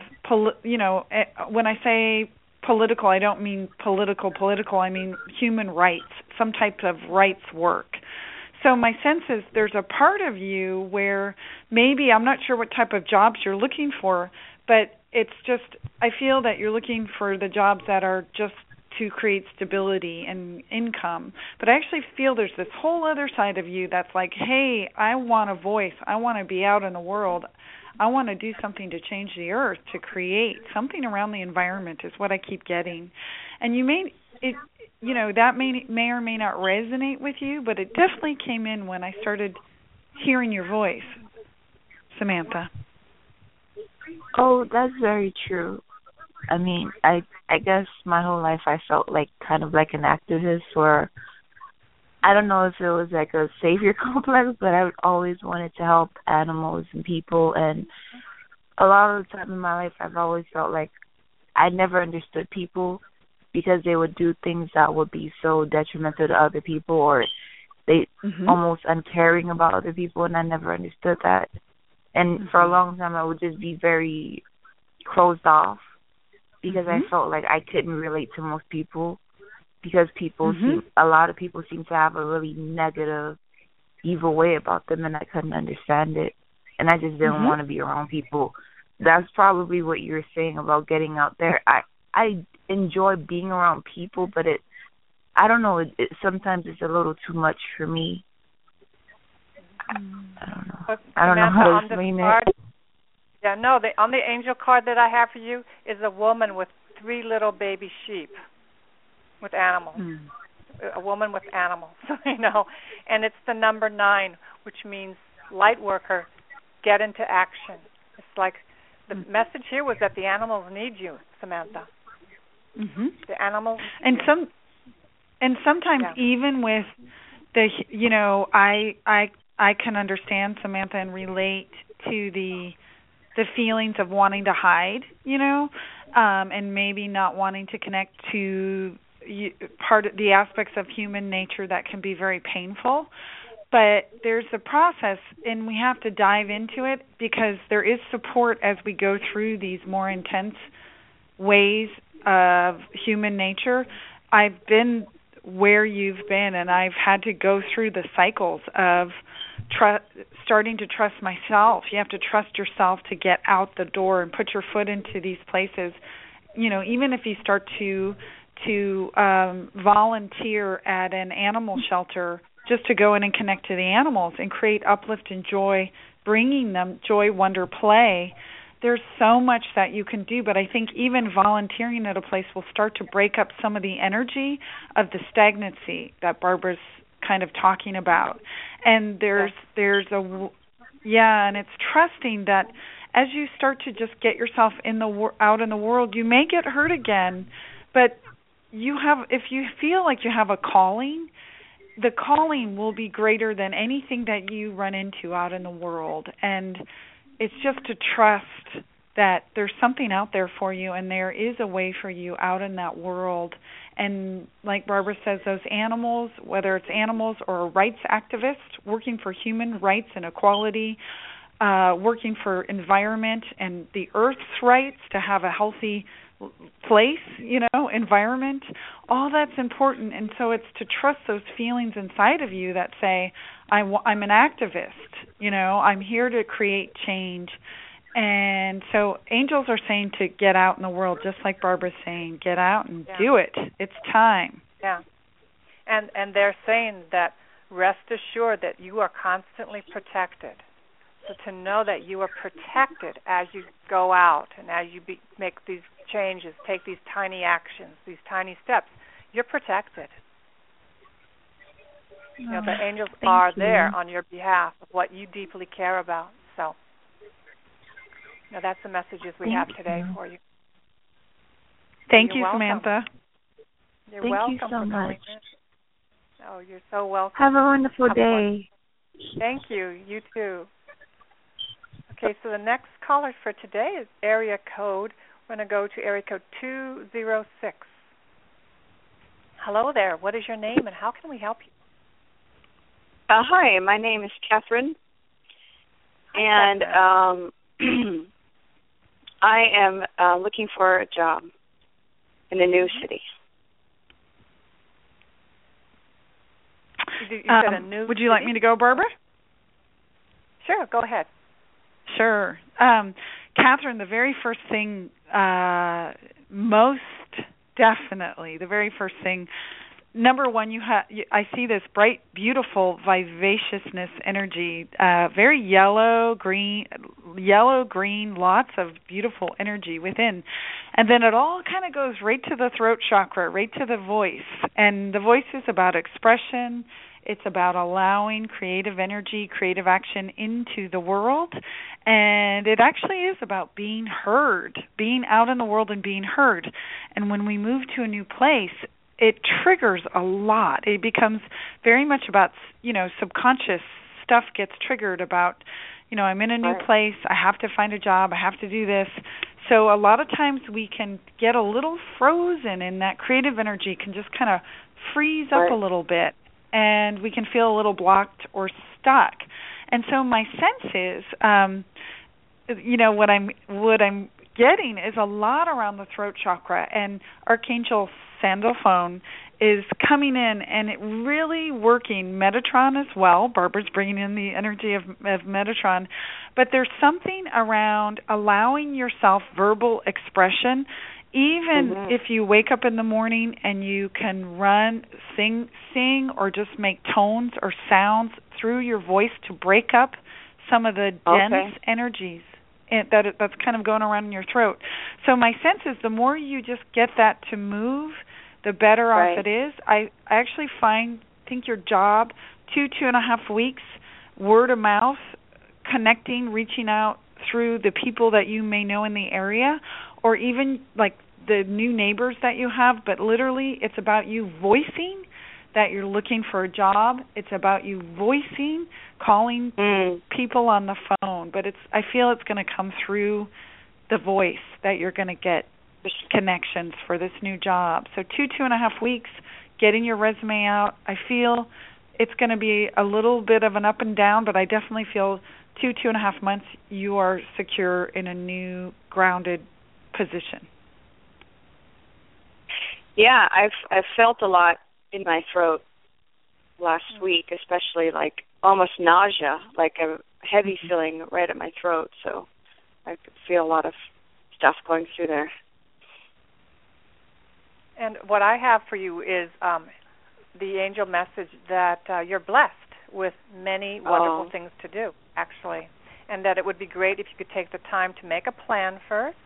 you know, eh, when I say political, I don't mean political political, I mean human rights, some type of rights work. So my sense is there's a part of you where maybe I'm not sure what type of jobs you're looking for, but it's just I feel that you're looking for the jobs that are just to create stability and income. But I actually feel there's this whole other side of you that's like, hey, I want a voice. I want to be out in the world. I want to do something to change the earth, to create something around the environment is what I keep getting. And you may it you know, that may may or may not resonate with you, but it definitely came in when I started hearing your voice. Samantha. Oh, that's very true. I mean, I I guess my whole life I felt like kind of like an activist or I don't know if it was like a savior complex, but I always wanted to help animals and people and a lot of the time in my life I've always felt like I never understood people because they would do things that would be so detrimental to other people or they mm-hmm. almost uncaring about other people and I never understood that. And mm-hmm. for a long time I would just be very closed off because mm-hmm. I felt like I couldn't relate to most people because people Mhm. seem a lot of people seem to have a really negative evil way about them and I couldn't understand it and I just didn't Mhm. want to be around people. That's probably what you were saying about getting out there. I I enjoy being around people, but it I don't know, it, it sometimes it's a little too much for me. I, I don't know. I don't know how to explain it. Yeah, no, the on the angel card that I have for you is a woman with three little baby sheep with animals. Mm. A woman with animals, you know. And it's the number 9, which means light worker, get into action. It's like the Mm. message here was that the animals need you, Samantha. Mhm. The animals and some and sometimes Yeah. even with the you know i i i can understand samantha and relate to the the feelings of wanting to hide you know um and maybe not wanting to connect to part of the aspects of human nature that can be very painful but there's a process and we have to dive into it because there is support as we go through these more intense ways of human nature. I've been where you've been and I've had to go through the cycles of tr- starting to trust myself. You have to trust yourself to get out the door and put your foot into these places. You know, even if you start to to um volunteer at an animal shelter just to go in and connect to the animals and create uplift and joy, bringing them joy, wonder, play there's so much that you can do but i think even volunteering at a place will start to break up some of the energy of the stagnancy that barbara's kind of talking about. And there's there's a yeah and it's trusting that as you start to just get yourself in the out in the world you may get hurt again but you have if you feel like you have a calling the calling will be greater than anything that you run into out in the world. And it's just to trust that there's something out there for you and there is a way for you out in that world and like barbara says those animals whether it's animals or rights activist working for human rights and equality uh working for environment and the earth's rights to have a healthy place you know environment all that's important. And so it's to trust those feelings inside of you that say I w- I'm an activist you know I'm here to create change and so angels are saying to get out in the world just like Barbara's saying get out and Yeah. do it it's time Yeah. And and they're saying that rest assured that you are constantly protected. So to know that you are protected as you go out and as you be, make these changes, take these tiny actions, these tiny steps, you're protected. You know, the ah, angels are you. there on your behalf of what you deeply care about. So, you know, that's the messages we Thank have today you. for you. thank You're you welcome. Samantha You're Thank you so much. in. Oh, you're so welcome. Have a wonderful Have a wonderful- day. Thank you. You too. Okay, so the next caller for today is area code. We're going to go to area code 206. Hello there. What is your name and how can we help you? Uh, hi, my name is Catherine, Hi, and Catherine. um, I am uh, looking for a job in a new city. You, you said a Um, new would you like me to go Barbara Sure, go ahead. Sure. Um, Catherine, the very first thing, uh, most definitely, the very first thing, number one, you have. I see this bright, beautiful vivaciousness energy, uh, very yellow, green, yellow, green, lots of beautiful energy within, and then it all kind of goes right to the throat chakra, right to the voice, and the voice is about expression it's about allowing creative energy, creative action into the world. And it actually is about being heard, being out in the world and being heard. And when we move to a new place, it triggers a lot. It becomes very much about, you know, subconscious stuff gets triggered about you know, I'm in a new Right. place, I have to find a job, I have to do this. So a lot of times we can get a little frozen and that creative energy can just kind of freeze up Right. a little bit and we can feel a little blocked or stuck. And so my sense is um you know what I'm what I'm getting is a lot around the throat chakra and Archangel Sandalphon is coming in and it really working Metatron as well. Barbara's bringing in the energy of, of Metatron, but there's something around allowing yourself verbal expression. Even Mhm. if you wake up in the morning and you can run, sing, sing, or just make tones or sounds through your voice to break up some of the dense Okay. energies and that that's kind of going around in your throat. So my sense is the more you just get that to move, the better Right. off it is. I I actually find think your job two two and a half weeks word of mouth connecting reaching out through the people that you may know in the area or even like the new neighbors that you have but literally it's about you voicing that you're looking for a job it's about you voicing calling Mm. people on the phone, but it's I feel it's going to come through the voice that you're going to get connections for this new job. So two two and a half weeks getting your resume out. I feel it's going to be a little bit of an up and down, but I definitely feel two two and a half months you are secure in a new grounded position. Yeah, I've I've felt a lot in my throat last week, especially like almost nausea, like a heavy feeling right at my throat. So I could feel a lot of stuff going through there. And what I have for you is um, the angel message that uh, you're blessed with many wonderful Oh. things to do, actually, and that it would be great if you could take the time to make a plan first,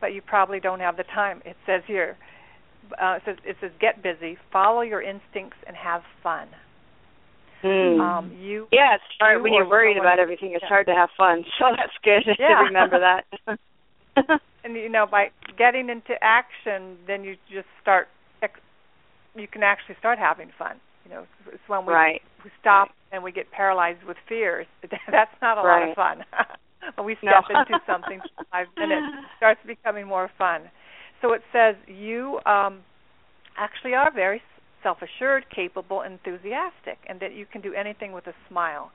but you probably don't have the time. It says here, uh, it says it says get busy, follow your instincts, and have fun. Mm. Um, you yeah, it's hard you when you're worried someone- about everything. It's yeah. hard to have fun. So that's good Yeah. to remember that. and you know by getting into action then you just start ex- you can actually start having fun you know it's when we right. we stop and we get paralyzed with fears that's not a lot of fun when we No. step into something for five minutes it starts becoming more fun so it says you um actually are very self-assured capable enthusiastic and that you can do anything with a smile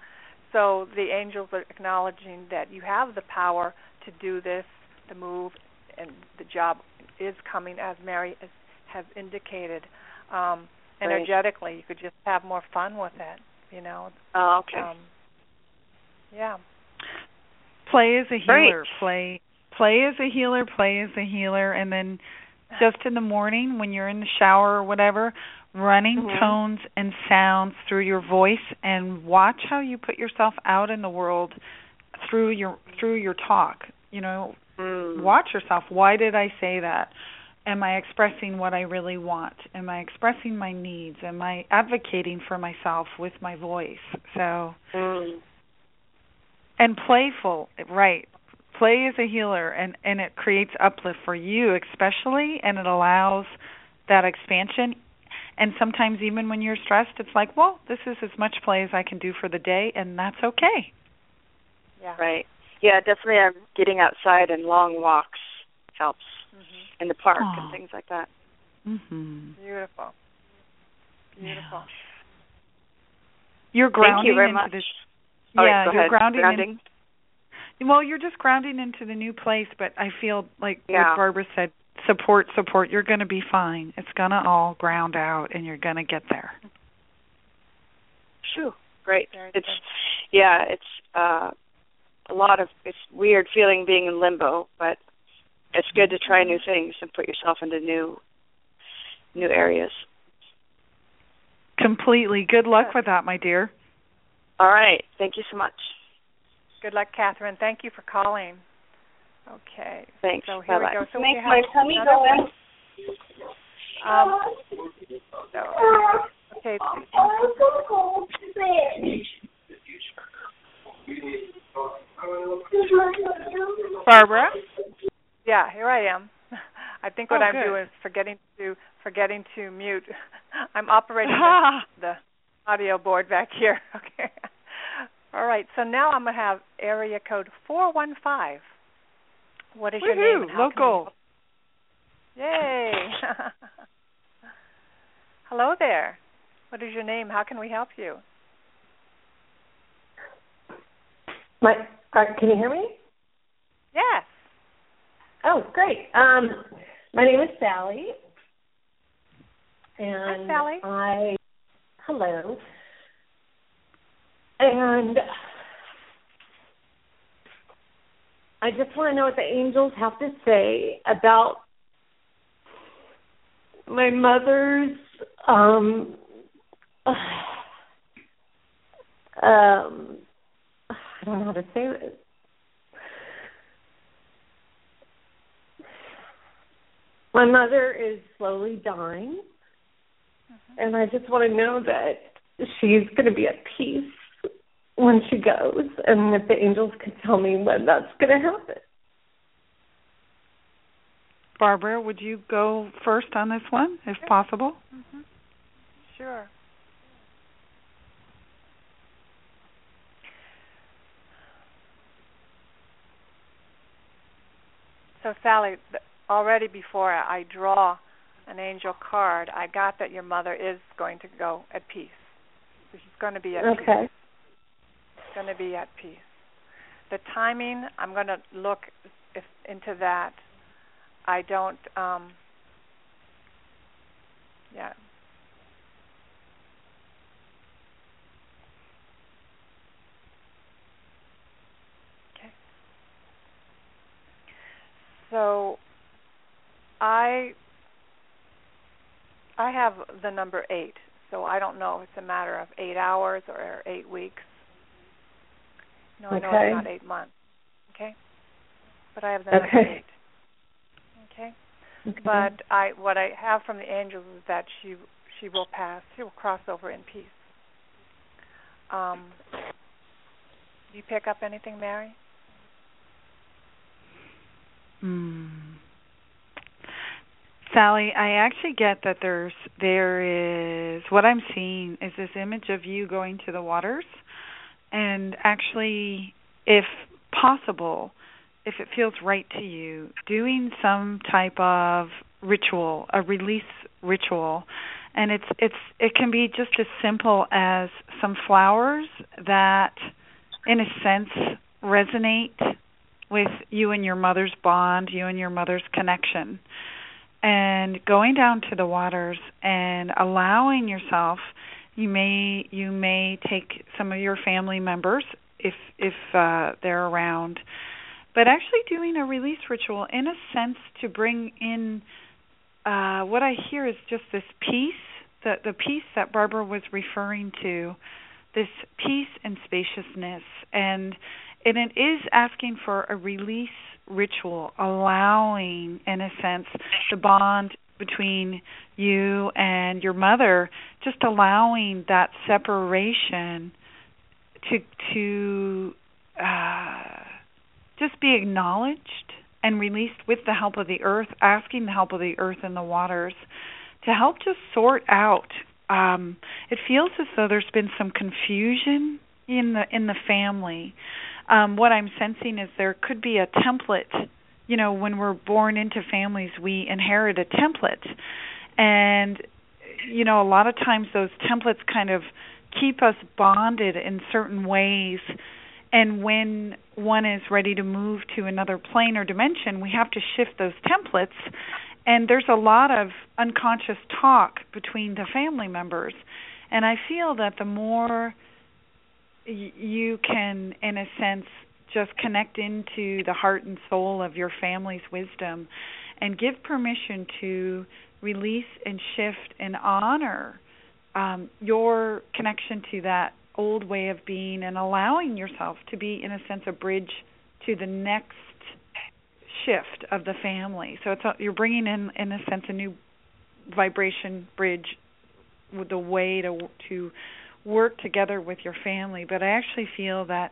so the angels are acknowledging that you have the power to do this the move and the job is coming as Mary has, has indicated. Um, Right. energetically, you could just have more fun with it. You know. Oh, okay. Um, yeah. Play as a Great. healer. Play play as a healer, play as a healer and then just in the morning when you're in the shower or whatever, running Mhm. tones and sounds through your voice and watch how you put yourself out in the world through your through your talk. You know, Mm. watch yourself. Why did I say that? Am I expressing what I really want? Am I expressing my needs? Am I advocating for myself with my voice? So, Mm. and playful, right. Play is a healer and and it creates uplift for you especially and it allows that expansion and sometimes even when you're stressed it's like, well, this is as much play as I can do for the day and that's okay. Yeah. Right. Yeah, definitely. I'm getting outside and long walks helps Mhm. in the park Aw. and things like that. Mhm. Beautiful. Beautiful. You're grounding Thank you very into much. this All right, yeah, go you're ahead. grounding, in- grounding. Well, you're just grounding into the new place, but I feel like Yeah. what Barbara said, support, support, you're going to be fine. It's going to all ground out and you're going to get there. Phew, great. Very It's good. yeah, it's uh a lot of it's weird feeling being in limbo, but it's good to try new things and put yourself into new new areas. Completely. Good luck with that, my dear. All right. Thank you so much. Good luck, Catherine. Thank you for calling. Okay. Thanks. So here Bye-bye. we go. So we my tummy go in. Um, so, okay. Barbara? Yeah, here I am. I think what Oh, I'm good. doing is forgetting to forgetting to mute. I'm operating the, the audio board back here. Okay. All right. So now I'm going to have area code 415. What is Woo-hoo, your name? and how can we local. help? Yay. Hello there. What is your name? How can we help you? My, uh, can you hear me? Yes. Oh, great. Um, my name is Sally, and Sally. I hello, and I just want to know what the angels have to say about my mother's um um I don't know how to say this. My mother is slowly dying, and I just want to know that she's going to be at peace when she goes, and if the angels could tell me when that's going to happen. Barbara, would you go first on this one, if possible? Mm-hmm. Sure. So, Sally, already before I draw an angel card, I got that your mother is going to go at peace. So she's going to be at peace. Going to be at peace. The timing, I'm going to look if, into that. I don't. Um, yeah. Okay. So I I have the number eight, so I don't know if it's a matter of eight hours or eight weeks. No, I know Okay. it's not eight months. Okay. But I have the number Okay. eight. Okay. Okay. But I what I have from the angels is that she she will pass. She will cross over in peace. Um, do you pick up anything, Mary? Hmm. Sally, I actually get that there's there is what I'm seeing is this image of you going to the waters and actually if possible, if it feels right to you, doing some type of ritual, a release ritual. And it's it's it can be just as simple as some flowers that in a sense resonate with you and your mother's bond, you and your mother's connection. And going down to the waters and allowing yourself you may you may take some of your family members if if uh they're around. But actually doing a release ritual in a sense to bring in uh what I hear is just this peace the the peace that Barbara was referring to this peace and spaciousness. And and it is asking for a release ritual allowing in a sense the bond between you and your mother just allowing that separation to to uh just be acknowledged and released with the help of the earth asking the help of the earth and the waters to help just sort out um it feels as though there's been some confusion in the in the family. Um what i'm sensing is there could be a template you know when we're born into families we inherit a template. And you know a lot of times those templates kind of keep us bonded in certain ways. And when one is ready to move to another plane or dimension we have to shift those templates. And there's a lot of unconscious talk between the family members. And i feel that the more you can in a sense just connect into the heart and soul of your family's wisdom and give permission to release and shift and honor um, your connection to that old way of being and allowing yourself to be in a sense a bridge to the next shift of the family. So it's a, you're bringing in in a sense a new vibration bridge with the way to to work together with your family. But i actually feel that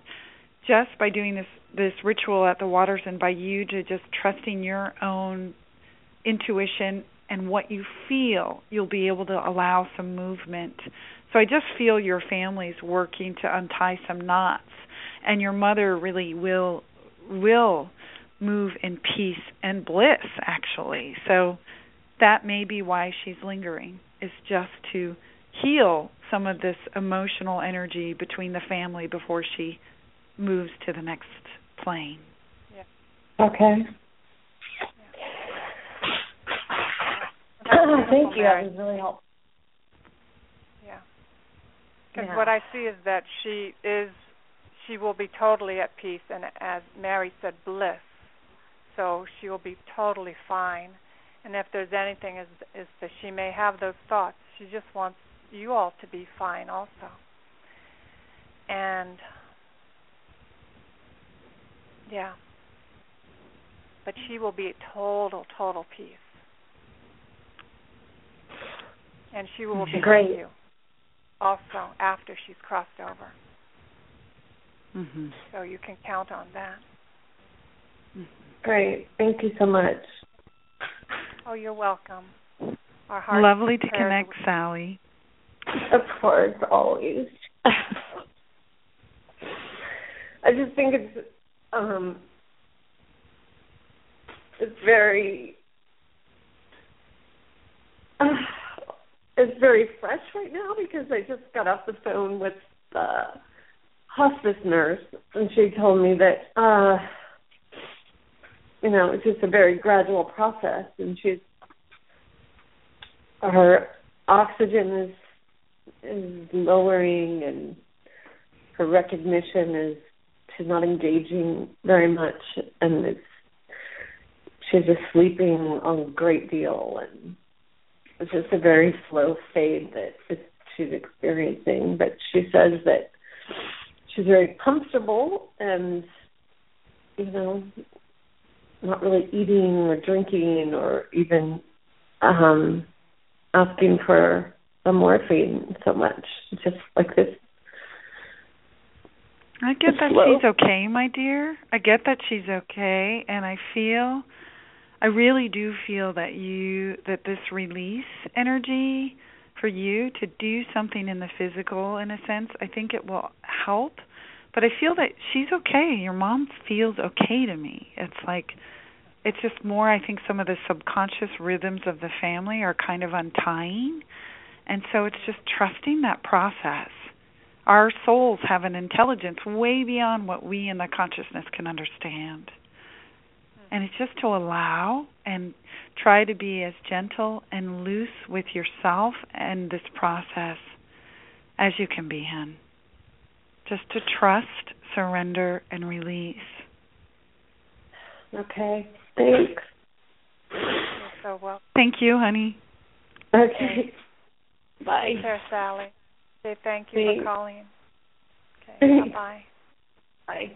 just by doing this this ritual at the waters and by you to just trusting your own intuition and what you feel you'll be able to allow some movement So I just feel your family's working to untie some knots and your mother really will will move in peace and bliss actually. So that may be why she's lingering is just to heal some of this emotional energy between the family before she moves to the next plane. Yeah. Okay. Yeah. Thank you. That was really helpful. Yeah. Because Yeah. what I see is that she is, she will be totally at peace, and as Mary said, bliss. So she will be totally fine. And if there's anything, is is that she may have those thoughts. She just wants you all to be fine, also. And yeah. But she will be at total, total peace. And she will be Great. with you also after she's crossed over. Mhm. So you can count on that. Great. Thank you so much. Oh, you're welcome. Our hearts Lovely to connect, are Sally. Of course, always. I just think it's um it's very uh, it's very fresh right now because I just got off the phone with the hospice nurse and she told me that uh you know, it's just a very gradual process and she's her oxygen is is lowering and her recognition is she's not engaging very much and it's she's just sleeping a great deal and it's just a very slow fade that she's experiencing but she says that she's very comfortable and you know not really eating or drinking or even um asking for the morphine so much. Just like this. I get that Slow. she's okay, my dear. I get that she's okay and I feel I really do feel that you that this release energy for you to do something in the physical in a sense, I think it will help. But I feel that she's okay. Your mom feels okay to me. It's like it's just more I think some of the subconscious rhythms of the family are kind of untying. And so it's just trusting that process. Our souls have an intelligence way beyond what we in the consciousness can understand. And it's just to allow and try to be as gentle and loose with yourself and this process as you can be, in. Just to trust, surrender, and release. Okay. Thanks. You're so well. Thank you, honey. Okay. Bye. Take Sally. Say thank you Thanks. for calling. Okay. Bye bye. Bye.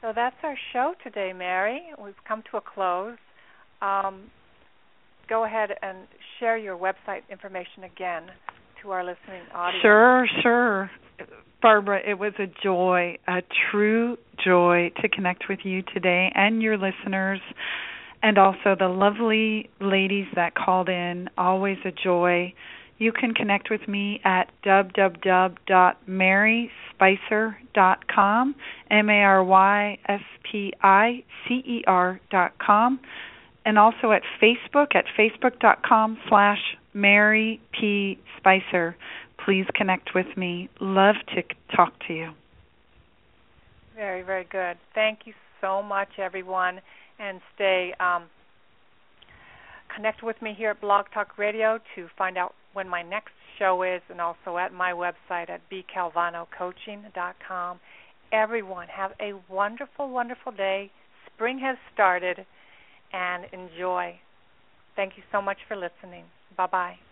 So that's our show today, Mary. We've come to a close. Um, go ahead and share your website information again to our listening audience. Sure, sure. Barbara, it was a joy, a true joy to connect with you today and your listeners, and also the lovely ladies that called in. Always a joy. You can connect with me at www.maryspicer.com, M A R Y S P I C E R.com, and also at Facebook at facebook.com slash Mary P. Spicer. Please connect with me. Love to talk to you. Very, very good. Thank you so much, everyone, and stay um, connect with me here at Blog Talk Radio to find out when my next show is, and also at my website at bcalvanocoaching.com. Everyone, have a wonderful, wonderful day. Spring has started, and enjoy. Thank you so much for listening. Bye bye.